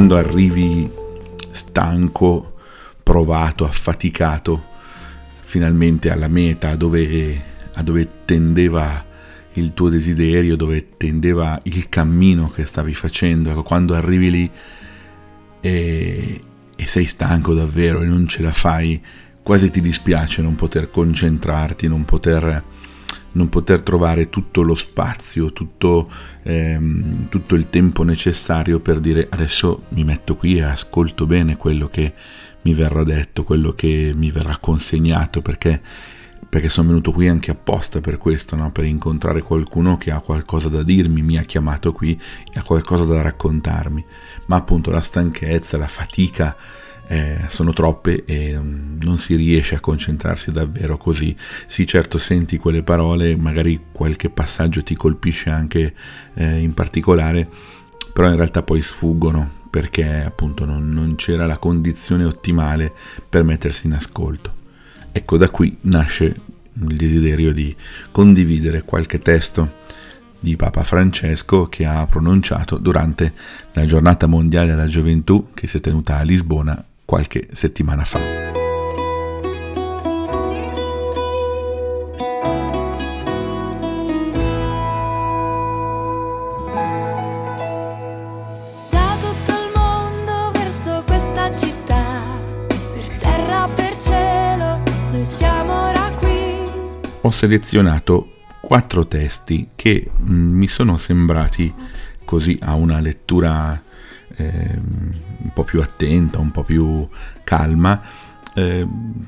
quando arrivi stanco, provato, affaticato, finalmente alla meta dove, a dove tendeva il tuo desiderio, dove tendeva il cammino che stavi facendo, ecco, quando arrivi lì e, e sei stanco davvero e non ce la fai, quasi ti dispiace non poter concentrarti, non poter, non poter trovare tutto lo spazio, tutto, ehm, tutto il tempo necessario per dire adesso mi metto qui e ascolto bene quello che mi verrà detto, quello che mi verrà consegnato, perché perché sono venuto qui anche apposta per questo, no? per incontrare qualcuno che ha qualcosa da dirmi, mi ha chiamato qui e ha qualcosa da raccontarmi, ma appunto la stanchezza, la fatica eh, sono troppe e um, non si riesce a concentrarsi davvero così. Sì, certo senti quelle parole, magari qualche passaggio ti colpisce anche eh, in particolare, però in realtà poi sfuggono perché appunto non, non c'era la condizione ottimale per mettersi in ascolto. Ecco, da qui nasce il desiderio di condividere qualche testo di Papa Francesco che ha pronunciato durante la giornata mondiale della gioventù che si è tenuta a Lisbona qualche settimana fa. ho selezionato quattro testi che mm, mi sono sembrati così a una lettura eh, un po' più attenta, un po' più calma, eh,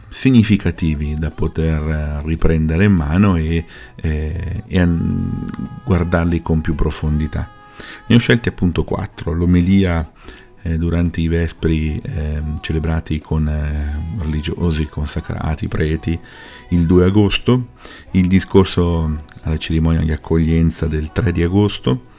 significativi da poter riprendere in mano e, eh, e guardarli con più profondità. Ne ho scelti appunto quattro, l'omelia eh, durante i vespri eh, celebrati con eh, religiosi, consacrati, preti, il 2 agosto, il discorso alla cerimonia di accoglienza del 3 di agosto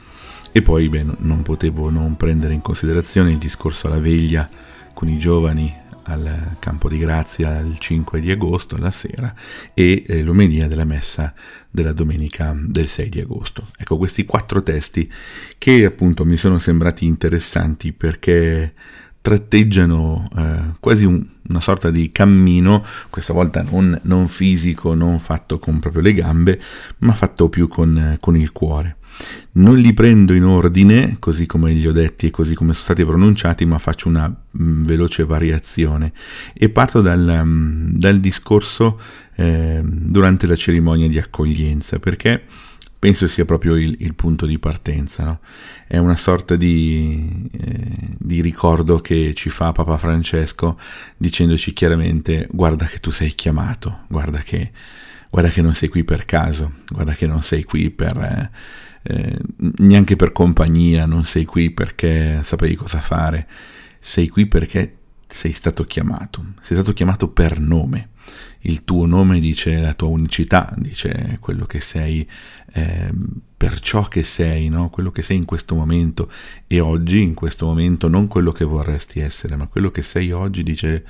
e poi beh, non potevo non prendere in considerazione il discorso alla veglia con i giovani al campo di grazia il 5 di agosto alla sera e eh, l'omelia della messa della domenica del 6 di agosto. Ecco questi quattro testi che appunto mi sono sembrati interessanti perché tratteggiano eh, quasi un, una sorta di cammino, questa volta non, non, fisico, non fatto con proprio le gambe, ma fatto più con, con il cuore. Non li prendo in ordine, così come li ho detti e così come sono stati pronunciati, ma faccio una mh, mm, veloce variazione e parto dal, um, dal discorso eh, durante la cerimonia di accoglienza, perché penso sia proprio il, il punto di partenza. No? È una sorta di, eh, di, ricordo che ci fa Papa Francesco dicendoci chiaramente guarda che tu sei chiamato, guarda che, guarda che non sei qui per caso, guarda che non sei qui per... Eh, eh, neanche per compagnia, non sei qui perché sapevi cosa fare, sei qui perché sei stato chiamato, sei stato chiamato per nome. Il tuo nome dice la tua unicità, dice quello che sei, eh, per ciò che sei, no? quello che sei in questo momento e oggi, in questo momento, non quello che vorresti essere, ma quello che sei oggi, dice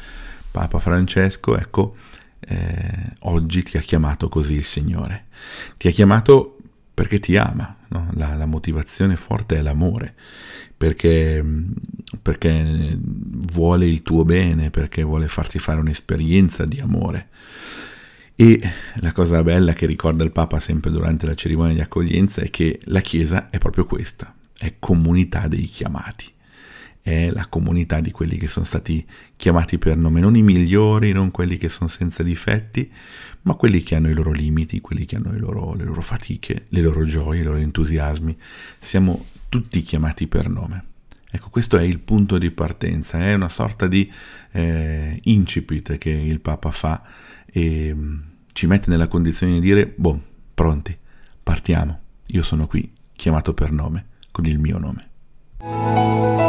Papa Francesco, ecco, eh, oggi ti ha chiamato così il Signore. Ti ha chiamato perché ti ama, no? la, la, motivazione forte è l'amore, perché, perché vuole il tuo bene, perché vuole farti fare un'esperienza di amore. E la cosa bella che ricorda il Papa sempre durante la cerimonia di accoglienza è che la Chiesa è proprio questa, è comunità dei chiamati è la comunità di quelli che sono stati chiamati per nome, non i migliori, non quelli che sono senza difetti, ma quelli che hanno i loro limiti, quelli che hanno le loro, le loro fatiche, le loro gioie, i loro entusiasmi. Siamo tutti chiamati per nome. Ecco, questo è il punto di partenza, è una sorta di eh, incipit che il Papa fa e mm, ci mette nella condizione di dire, boh, pronti, partiamo, io sono qui, chiamato per nome, con il mio nome.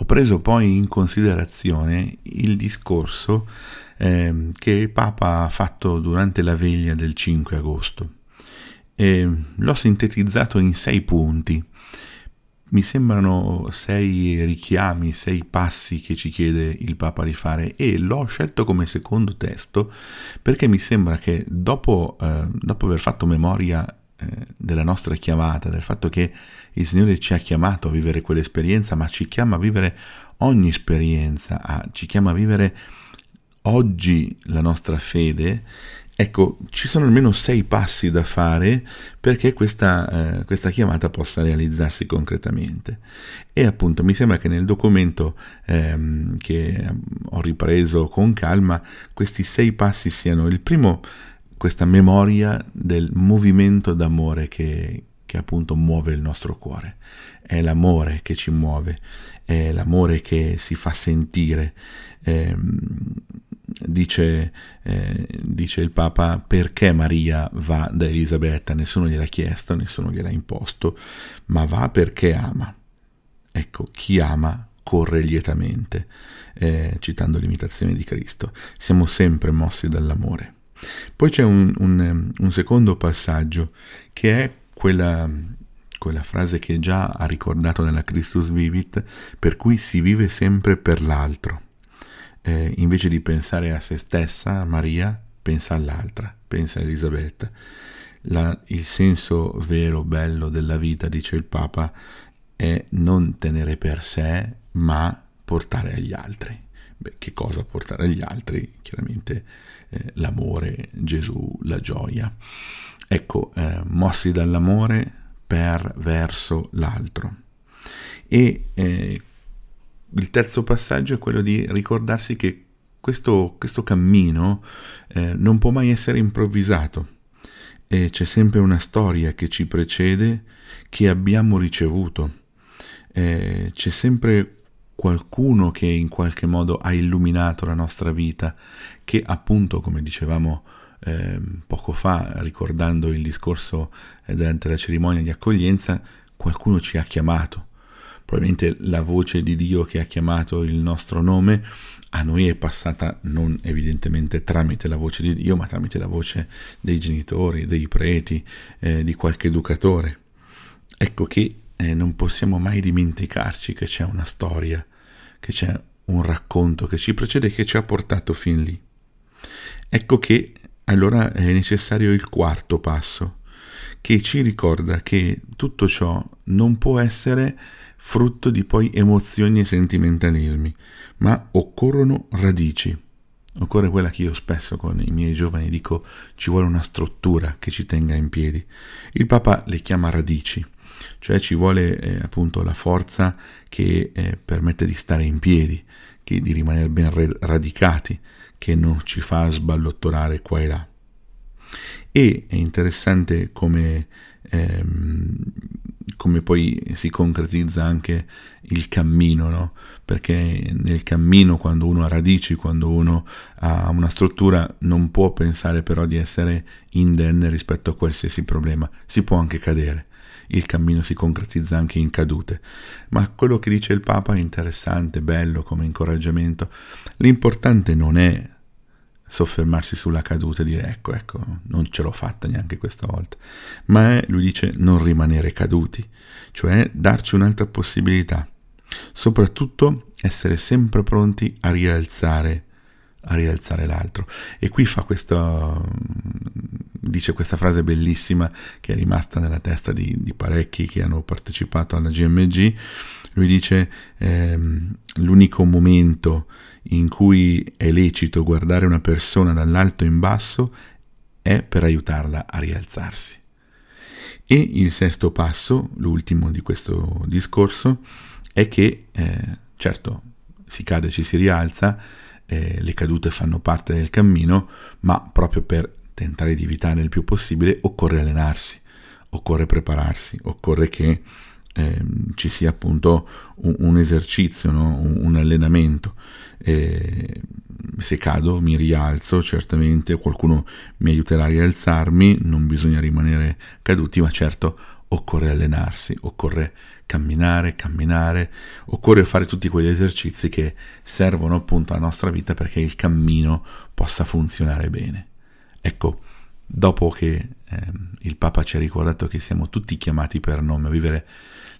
Ho preso poi in considerazione il discorso eh, che il Papa ha fatto durante la veglia del 5 agosto. E l'ho sintetizzato in sei punti. Mi sembrano sei richiami, sei passi che ci chiede il Papa di fare e l'ho scelto come secondo testo perché mi sembra che dopo, eh, dopo aver fatto memoria della nostra chiamata, del fatto che il Signore ci ha chiamato a vivere quell'esperienza, ma ci chiama a vivere ogni esperienza, a, ci chiama a vivere oggi la nostra fede, ecco, ci sono almeno sei passi da fare perché questa, eh, questa, chiamata possa realizzarsi concretamente. E appunto mi sembra che nel documento ehm, che ho ripreso con calma, questi sei passi siano il primo, questa memoria del movimento d'amore che, che appunto muove il nostro cuore. È l'amore che ci muove, è l'amore che si fa sentire. Eh, dice, eh, dice, il Papa perché Maria va da Elisabetta, nessuno gliel'ha chiesto, nessuno gliel'ha imposto, ma va perché ama. Ecco, chi ama corre lietamente, eh, citando l'imitazione di Cristo. Siamo sempre mossi dall'amore. Poi c'è un, un, un secondo passaggio che è quella, quella frase che già ha ricordato nella Christus Vivit, per cui si vive sempre per l'altro eh, invece di pensare a se stessa, Maria, pensa all'altra, pensa a Elisabetta. La, il senso vero, bello della vita, dice il Papa, è non tenere per sé, ma portare agli altri. Beh, che cosa portare agli altri? Chiaramente eh, l'amore, Gesù, la gioia. Ecco, eh, mossi dall'amore per verso l'altro. E eh, il terzo passaggio è quello di ricordarsi che questo, questo cammino eh, non può mai essere improvvisato. E c'è sempre una storia che ci precede, che abbiamo ricevuto. Eh, c'è sempre qualcuno che in qualche modo ha illuminato la nostra vita, che appunto, come dicevamo eh, poco fa, ricordando il discorso eh, durante la cerimonia di accoglienza, qualcuno ci ha chiamato probabilmente la voce di Dio che ha chiamato il nostro nome a noi è passata non evidentemente tramite la voce di Dio, ma tramite la voce dei genitori, dei preti, eh, di qualche educatore. Ecco che eh, non possiamo mai dimenticarci che c'è una storia, che c'è un racconto che ci precede e che ci ha portato fin lì. Ecco che allora è necessario il quarto passo, che ci ricorda che tutto ciò non può essere frutto di poi emozioni e sentimentalismi, ma occorrono radici. Occorre quella che io spesso con i miei giovani dico ci vuole una struttura che ci tenga in piedi. Il Papa le chiama radici, cioè ci vuole eh, appunto la forza che eh, permette di stare in piedi, che, di rimanere ben radicati, che non ci fa sballottolare qua e là. E è interessante come ehm, come poi si concretizza anche il cammino, no? perché nel cammino quando uno ha radici, quando uno ha una struttura, non può pensare però di essere indenne rispetto a qualsiasi problema, si può anche cadere. Il cammino si concretizza anche in cadute, ma quello che dice il Papa è interessante, bello come incoraggiamento. L'importante non è soffermarsi sulla caduta e dire ecco, ecco, non ce l'ho fatta neanche questa volta, ma è, lui dice, non rimanere caduti, cioè darci un'altra possibilità, soprattutto essere sempre pronti a rialzare, a rialzare l'altro. E qui fa questo, dice questa frase bellissima che è rimasta nella testa di, di parecchi che hanno partecipato alla GMG, lui dice ehm, l'unico momento in cui è lecito guardare una persona dall'alto in basso è per aiutarla a rialzarsi. E il sesto passo, l'ultimo di questo discorso, è che, eh, certo, si cade ci si rialza, eh, le cadute fanno parte del cammino, ma proprio per tentare di evitare il più possibile occorre allenarsi, occorre prepararsi, occorre che eh, ci sia appunto un, un esercizio, no? un, un, allenamento. Eh, se cado mi rialzo, certamente qualcuno mi aiuterà a rialzarmi, non bisogna rimanere caduti, ma certo occorre allenarsi, occorre camminare, camminare, occorre fare tutti quegli esercizi che servono appunto alla nostra vita perché il cammino possa funzionare bene. Ecco, dopo che eh, il Papa ci ha ricordato che siamo tutti chiamati per nome a vivere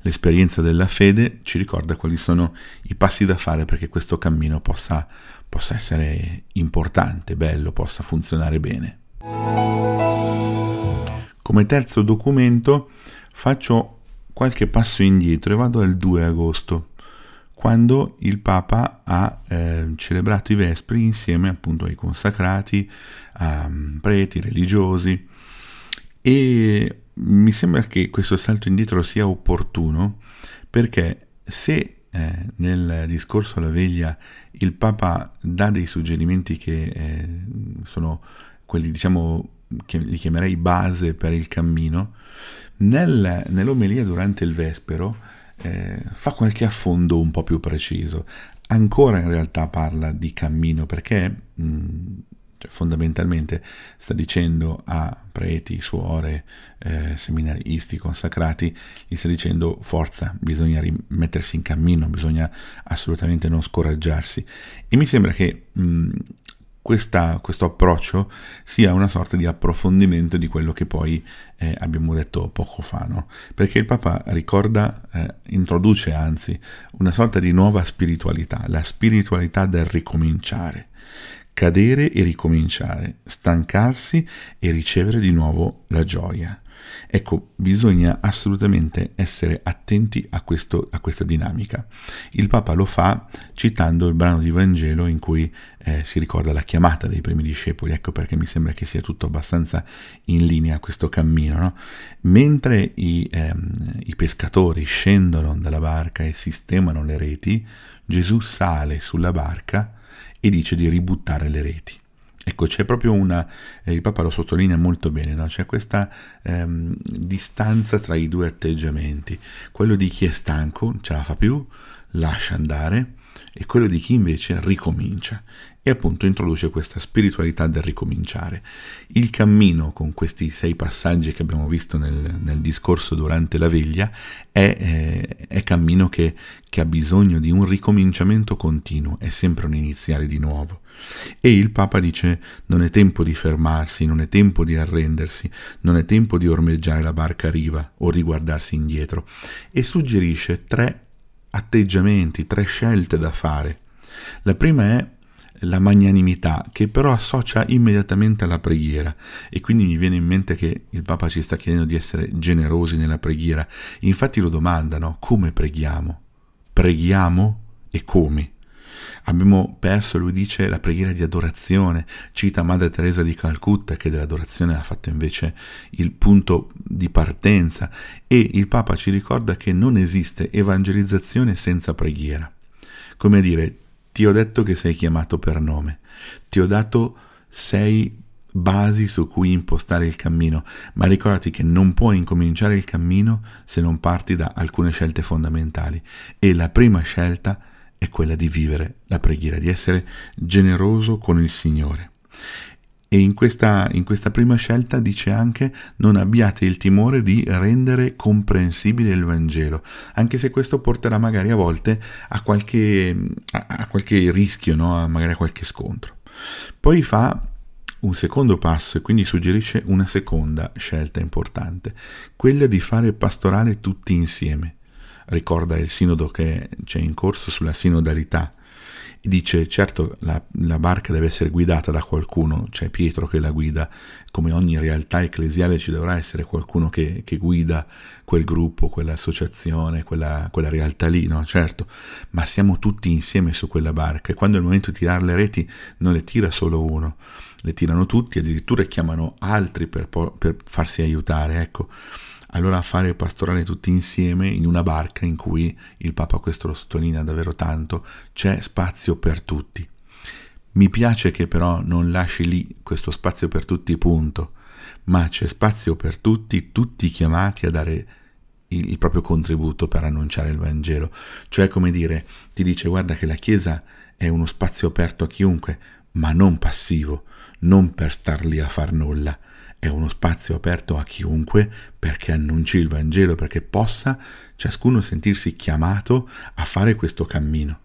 l'esperienza della fede, ci ricorda quali sono i passi da fare perché questo cammino possa, possa essere importante, bello, possa funzionare bene. Come terzo documento faccio qualche passo indietro e vado al 2 agosto, quando il Papa ha eh, celebrato i Vespri insieme appunto ai consacrati, a um, preti, religiosi. E mi sembra che questo salto indietro sia opportuno perché se eh, nel discorso alla veglia il Papa dà dei suggerimenti che eh, sono quelli, diciamo, che li chiamerei base per il cammino, nel, nell'omelia durante il Vespero eh, fa qualche affondo un po' più preciso. Ancora in realtà parla di cammino perché mh, cioè, fondamentalmente sta dicendo a preti, suore, eh, seminaristi, consacrati, gli sta dicendo forza, bisogna rimettersi in cammino, bisogna assolutamente non scoraggiarsi. E mi sembra che mh, questa, questo approccio sia una sorta di approfondimento di quello che poi eh, abbiamo detto poco fa, no? perché il Papa ricorda, eh, introduce anzi una sorta di nuova spiritualità, la spiritualità del ricominciare cadere e ricominciare, stancarsi e ricevere di nuovo la gioia. Ecco, bisogna assolutamente essere attenti a, questo, a, questa dinamica. Il Papa lo fa citando il brano di Vangelo in cui eh, si ricorda la chiamata dei primi discepoli, ecco perché mi sembra che sia tutto abbastanza in linea questo cammino. No? Mentre i, ehm, i pescatori scendono dalla barca e sistemano le reti, Gesù sale sulla barca e dice di ributtare le reti. Ecco, c'è proprio una, eh, il Papa lo sottolinea molto bene, no? c'è questa ehm, distanza tra i due atteggiamenti, quello di chi è stanco, ce la fa più, lascia andare, e quello di chi invece ricomincia e appunto introduce questa spiritualità del ricominciare. Il cammino con questi sei passaggi che abbiamo visto nel, nel discorso durante la veglia è, eh, è cammino che, che ha bisogno di un ricominciamento continuo, è sempre un iniziare di nuovo. E il Papa dice non è tempo di fermarsi, non è tempo di arrendersi, non è tempo di ormeggiare la barca a riva o riguardarsi indietro e suggerisce tre atteggiamenti, tre scelte da fare. La prima è la magnanimità, che però associa immediatamente alla preghiera e quindi mi viene in mente che il Papa ci sta chiedendo di essere generosi nella preghiera. Infatti lo domandano, come preghiamo? Preghiamo e come? Abbiamo perso, lui dice, la preghiera di adorazione, cita Madre Teresa di Calcutta che dell'adorazione ha fatto invece il punto di partenza. E il Papa ci ricorda che non esiste evangelizzazione senza preghiera. Come a dire, ti ho detto che sei chiamato per nome, ti ho dato sei basi su cui impostare il cammino, ma ricordati che non puoi incominciare il cammino se non parti da alcune scelte fondamentali. E la prima scelta è quella di vivere la preghiera, di essere generoso con il Signore. E in questa, in questa, prima scelta dice anche non abbiate il timore di rendere comprensibile il Vangelo, anche se questo porterà magari a volte a qualche, a, a qualche rischio, no? a magari a qualche scontro. Poi fa un secondo passo e quindi suggerisce una seconda scelta importante, quella di fare pastorale tutti insieme. Ricorda il sinodo che c'è in corso sulla sinodalità dice certo la, la, barca deve essere guidata da qualcuno, c'è Pietro che la guida, come ogni realtà ecclesiale ci dovrà essere qualcuno che, che guida quel gruppo, quell'associazione, quella, quella realtà lì, no? certo, ma siamo tutti insieme su quella barca e quando è il momento di tirare le reti non le tira solo uno, le tirano tutti, addirittura chiamano altri per, per farsi aiutare, ecco allora fare pastorale tutti insieme in una barca in cui il Papa questo lo sottolinea davvero tanto, c'è spazio per tutti. Mi piace che però non lasci lì questo spazio per tutti punto, ma c'è spazio per tutti, tutti chiamati a dare il, il proprio contributo per annunciare il Vangelo. Cioè, come dire, ti dice guarda che la Chiesa è uno spazio aperto a chiunque, ma non passivo, non per star lì a far nulla, è uno spazio aperto a chiunque perché annunci il Vangelo, perché possa ciascuno sentirsi chiamato a fare questo cammino,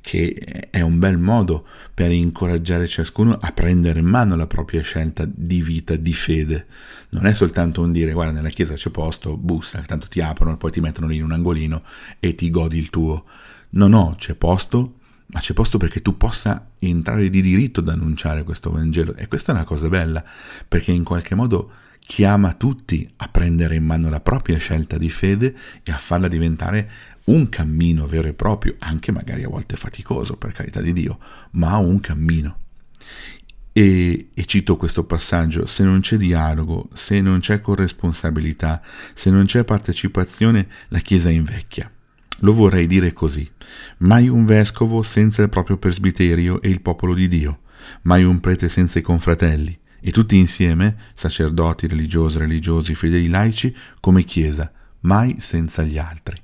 che è un bel modo per incoraggiare ciascuno a prendere in mano la propria scelta di vita, di fede. Non è soltanto un dire guarda nella chiesa c'è posto, bussa, tanto ti aprono, poi ti mettono lì in un angolino e ti godi il tuo. No, no, c'è posto, ma c'è posto perché tu possa entrare di diritto ad annunciare questo Vangelo. E questa è una cosa bella, perché in qualche modo chiama tutti a prendere in mano la propria scelta di fede e a farla diventare un cammino vero e proprio, anche magari a volte faticoso, per carità di Dio, ma un cammino. E, e, cito questo passaggio, se non c'è dialogo, se non c'è corresponsabilità, se non c'è partecipazione, la Chiesa invecchia. Lo vorrei dire così. Mai un vescovo senza il proprio presbiterio e il popolo di Dio, mai un prete senza i confratelli, e tutti insieme, sacerdoti, religiosi, religiosi, fedeli laici, come Chiesa, mai senza gli altri.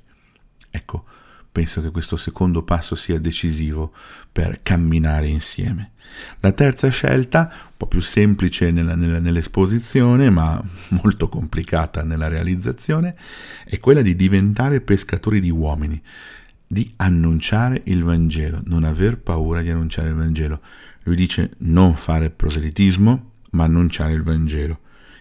Ecco, penso che questo secondo passo sia decisivo per camminare insieme. La terza scelta, un po' più semplice nella, nella, nell'esposizione, ma molto complicata nella realizzazione, è quella di diventare pescatori di uomini, di annunciare il Vangelo, non aver paura di annunciare il Vangelo. Lui dice non fare proselitismo, ma annunciare il Vangelo.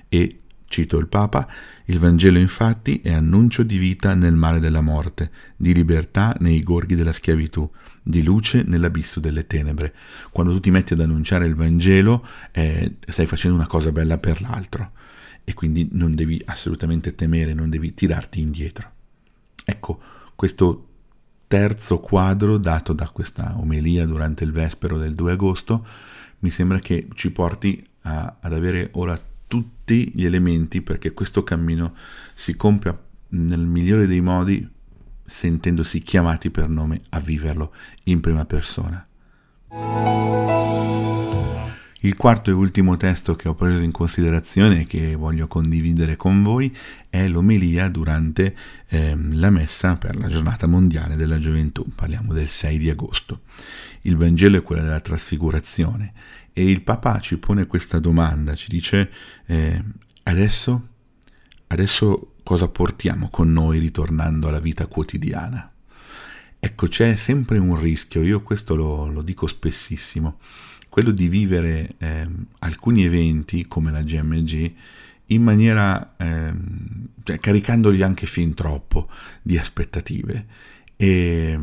E Cito il Papa, il Vangelo infatti è annuncio di vita nel mare della morte, di libertà nei gorghi della schiavitù, di luce nell'abisso delle tenebre. Quando tu ti metti ad annunciare il Vangelo eh, stai facendo una cosa bella per l'altro e quindi non devi assolutamente temere, non devi tirarti indietro. Ecco, questo terzo quadro dato da questa omelia durante il vespero del 2 agosto mi sembra che ci porti a, ad avere ora tutti gli elementi perché questo cammino si compia nel migliore dei modi sentendosi chiamati per nome a viverlo in prima persona. Il quarto e ultimo testo che ho preso in considerazione e che voglio condividere con voi è l'omelia durante eh, la messa per la giornata mondiale della gioventù, parliamo del 6 di agosto. Il Vangelo è quello della trasfigurazione e il Papa ci pone questa domanda, ci dice eh, adesso, adesso cosa portiamo con noi ritornando alla vita quotidiana? Ecco, c'è sempre un rischio, io questo lo, lo dico spessissimo, quello di vivere eh, alcuni eventi come la GMG in maniera, eh, cioè caricandoli anche fin troppo di aspettative. E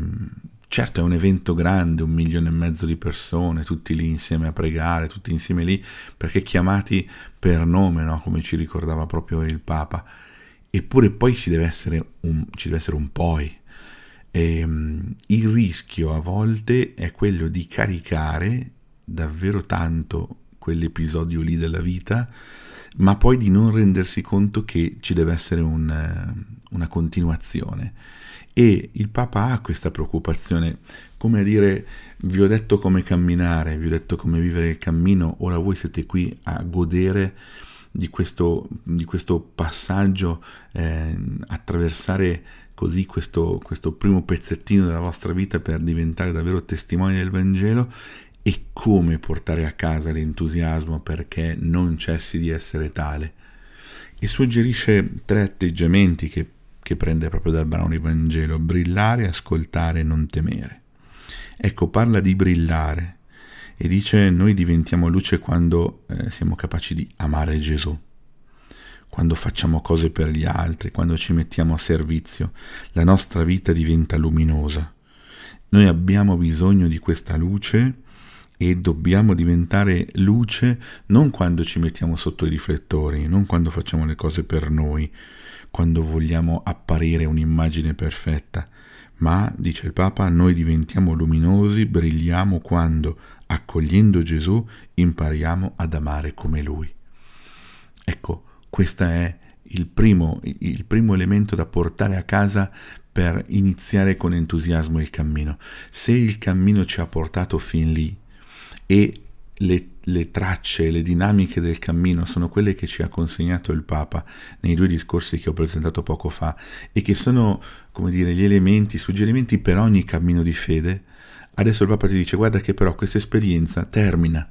Certo è un evento grande, un milione e mezzo di persone, tutti lì insieme a pregare, tutti insieme lì perché chiamati per nome, no? come ci ricordava proprio il Papa. Eppure poi ci deve essere un, deve essere un poi. E, um, il rischio a volte è quello di caricare davvero tanto quell'episodio lì della vita, ma poi di non rendersi conto che ci deve essere un, una continuazione. E il Papa ha questa preoccupazione, come a dire, vi ho detto come camminare, vi ho detto come vivere il cammino, ora voi siete qui a godere di questo, di questo passaggio, eh, attraversare così questo, questo primo pezzettino della vostra vita per diventare davvero testimoni del Vangelo e come portare a casa l'entusiasmo perché non cessi di essere tale. E suggerisce tre atteggiamenti che che prende proprio dal brano di Vangelo, brillare, ascoltare non temere. Ecco, parla di brillare e dice noi diventiamo luce quando eh, siamo capaci di amare Gesù, quando facciamo cose per gli altri, quando ci mettiamo a servizio, la nostra vita diventa luminosa. Noi abbiamo bisogno di questa luce e dobbiamo diventare luce non quando ci mettiamo sotto i riflettori, non quando facciamo le cose per noi, quando vogliamo apparire un'immagine perfetta, ma, dice il Papa, noi diventiamo luminosi, brilliamo quando, accogliendo Gesù, impariamo ad amare come Lui. Ecco, questo è il primo, il primo elemento da portare a casa per iniziare con entusiasmo il cammino. Se il cammino ci ha portato fin lì e le, le, tracce, le dinamiche del cammino sono quelle che ci ha consegnato il Papa nei due discorsi che ho presentato poco fa e che sono, come dire, gli elementi, i suggerimenti per ogni cammino di fede. Adesso il Papa ti dice guarda che però questa esperienza termina,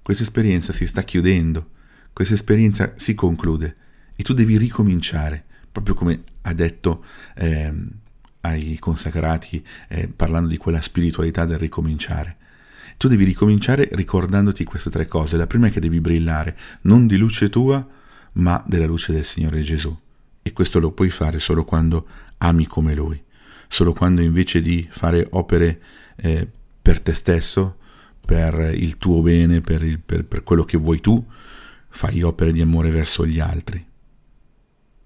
questa esperienza si sta chiudendo, questa esperienza si conclude e tu devi ricominciare, proprio come ha detto eh, ai consacrati eh, parlando di quella spiritualità del ricominciare. Tu devi ricominciare ricordandoti queste tre cose. La prima è che devi brillare, non di luce tua, ma della luce del Signore Gesù. E questo lo puoi fare solo quando ami come Lui, solo quando invece di fare opere eh, per te stesso, per il tuo bene, per, il, per, per quello che vuoi tu, fai opere di amore verso gli altri.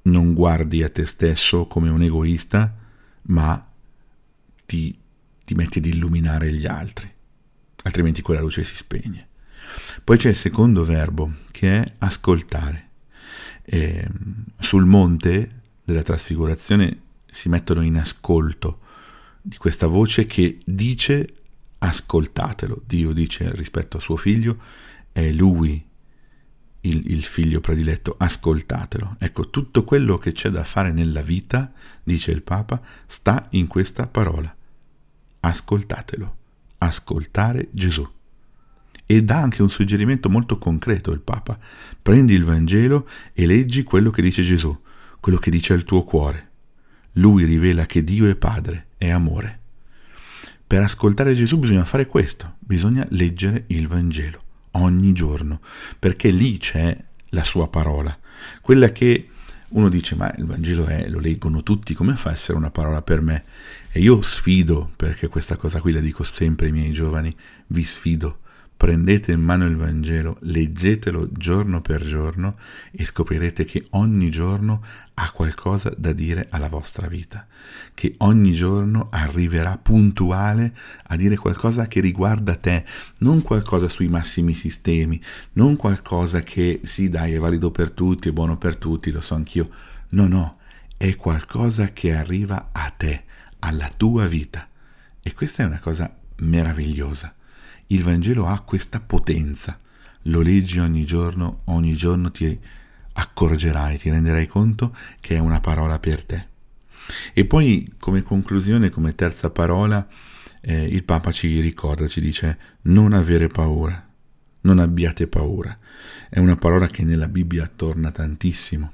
Non guardi a te stesso come un egoista, ma ti, ti metti ad illuminare gli altri, altrimenti quella luce si spegne. Poi c'è il secondo verbo che è ascoltare. E sul monte della trasfigurazione si mettono in ascolto di questa voce che dice ascoltatelo. Dio dice rispetto a suo figlio, è lui il, il, figlio prediletto, ascoltatelo. Ecco, tutto quello che c'è da fare nella vita, dice il Papa, sta in questa parola. Ascoltatelo. Ascoltare Gesù. E dà anche un suggerimento molto concreto il Papa. Prendi il Vangelo e leggi quello che dice Gesù, quello che dice il tuo cuore. Lui rivela che Dio è Padre, è amore. Per ascoltare Gesù bisogna fare questo, bisogna leggere il Vangelo ogni giorno, perché lì c'è la sua parola, quella che uno dice ma il Vangelo è, lo leggono tutti, come fa a essere una parola per me? E io sfido, perché questa cosa qui la dico sempre ai miei giovani, vi sfido. Prendete in mano il Vangelo, leggetelo giorno per giorno e scoprirete che ogni giorno ha qualcosa da dire alla vostra vita, che ogni giorno arriverà puntuale a dire qualcosa che riguarda te, non qualcosa sui massimi sistemi, non qualcosa che sì dai è valido per tutti, è buono per tutti, lo so anch'io, no no, è qualcosa che arriva a te, alla tua vita e questa è una cosa meravigliosa il Vangelo ha questa potenza. Lo leggi ogni giorno, ogni giorno ti accorgerai, ti renderai conto che è una parola per te. E poi come conclusione, come terza parola, eh, il Papa ci ricorda, ci dice non avere paura, non abbiate paura. È una parola che nella Bibbia torna tantissimo.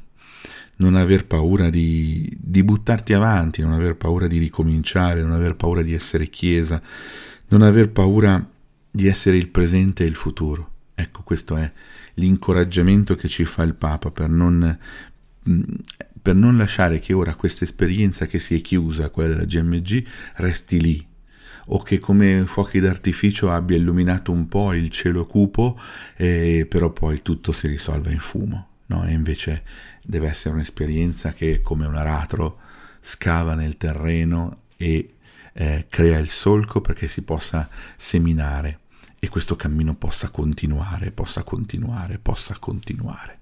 Non aver paura di, di buttarti avanti, non aver paura di ricominciare, non aver paura di essere chiesa, non aver paura di essere il presente e il futuro. Ecco, questo è l'incoraggiamento che ci fa il Papa per non, mm, per non lasciare che ora questa esperienza che si è chiusa, quella della GMG, resti lì, o che come fuochi d'artificio abbia illuminato un po' il cielo cupo, e però poi tutto si risolve in fumo. No? E invece deve essere un'esperienza che, come un aratro, scava nel terreno e eh, crea il solco perché si possa seminare e questo cammino possa continuare, possa continuare, possa continuare.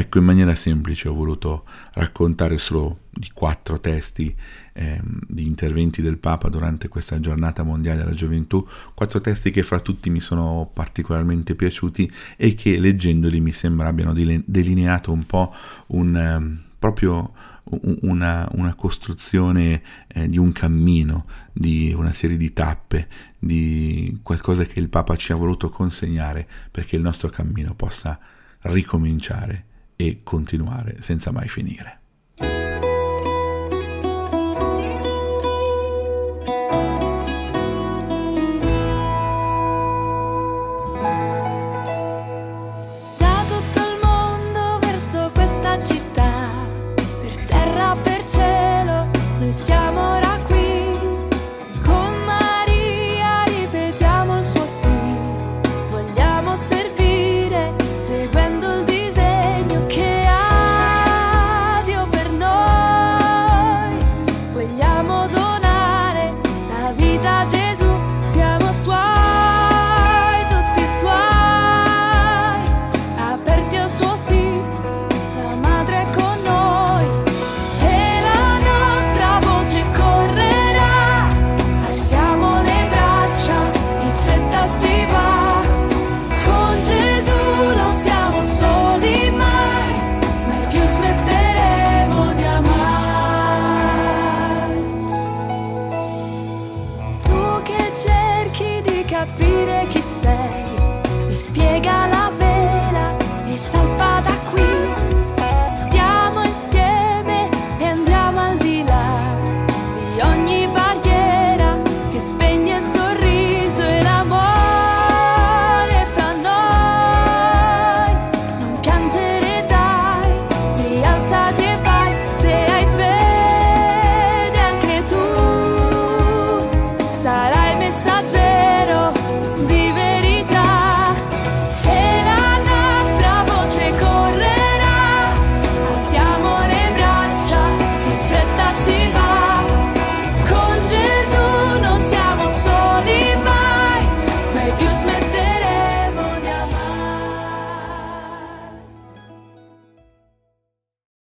Ecco, in maniera semplice ho voluto raccontare solo di quattro testi eh, di interventi del Papa durante questa giornata mondiale della gioventù, quattro testi che fra tutti mi sono particolarmente piaciuti e che leggendoli mi sembra abbiano delineato un po' un eh, proprio una, una costruzione eh, di un cammino, di una serie di tappe, di qualcosa che il Papa ci ha voluto consegnare perché il nostro cammino possa ricominciare e continuare senza mai finire.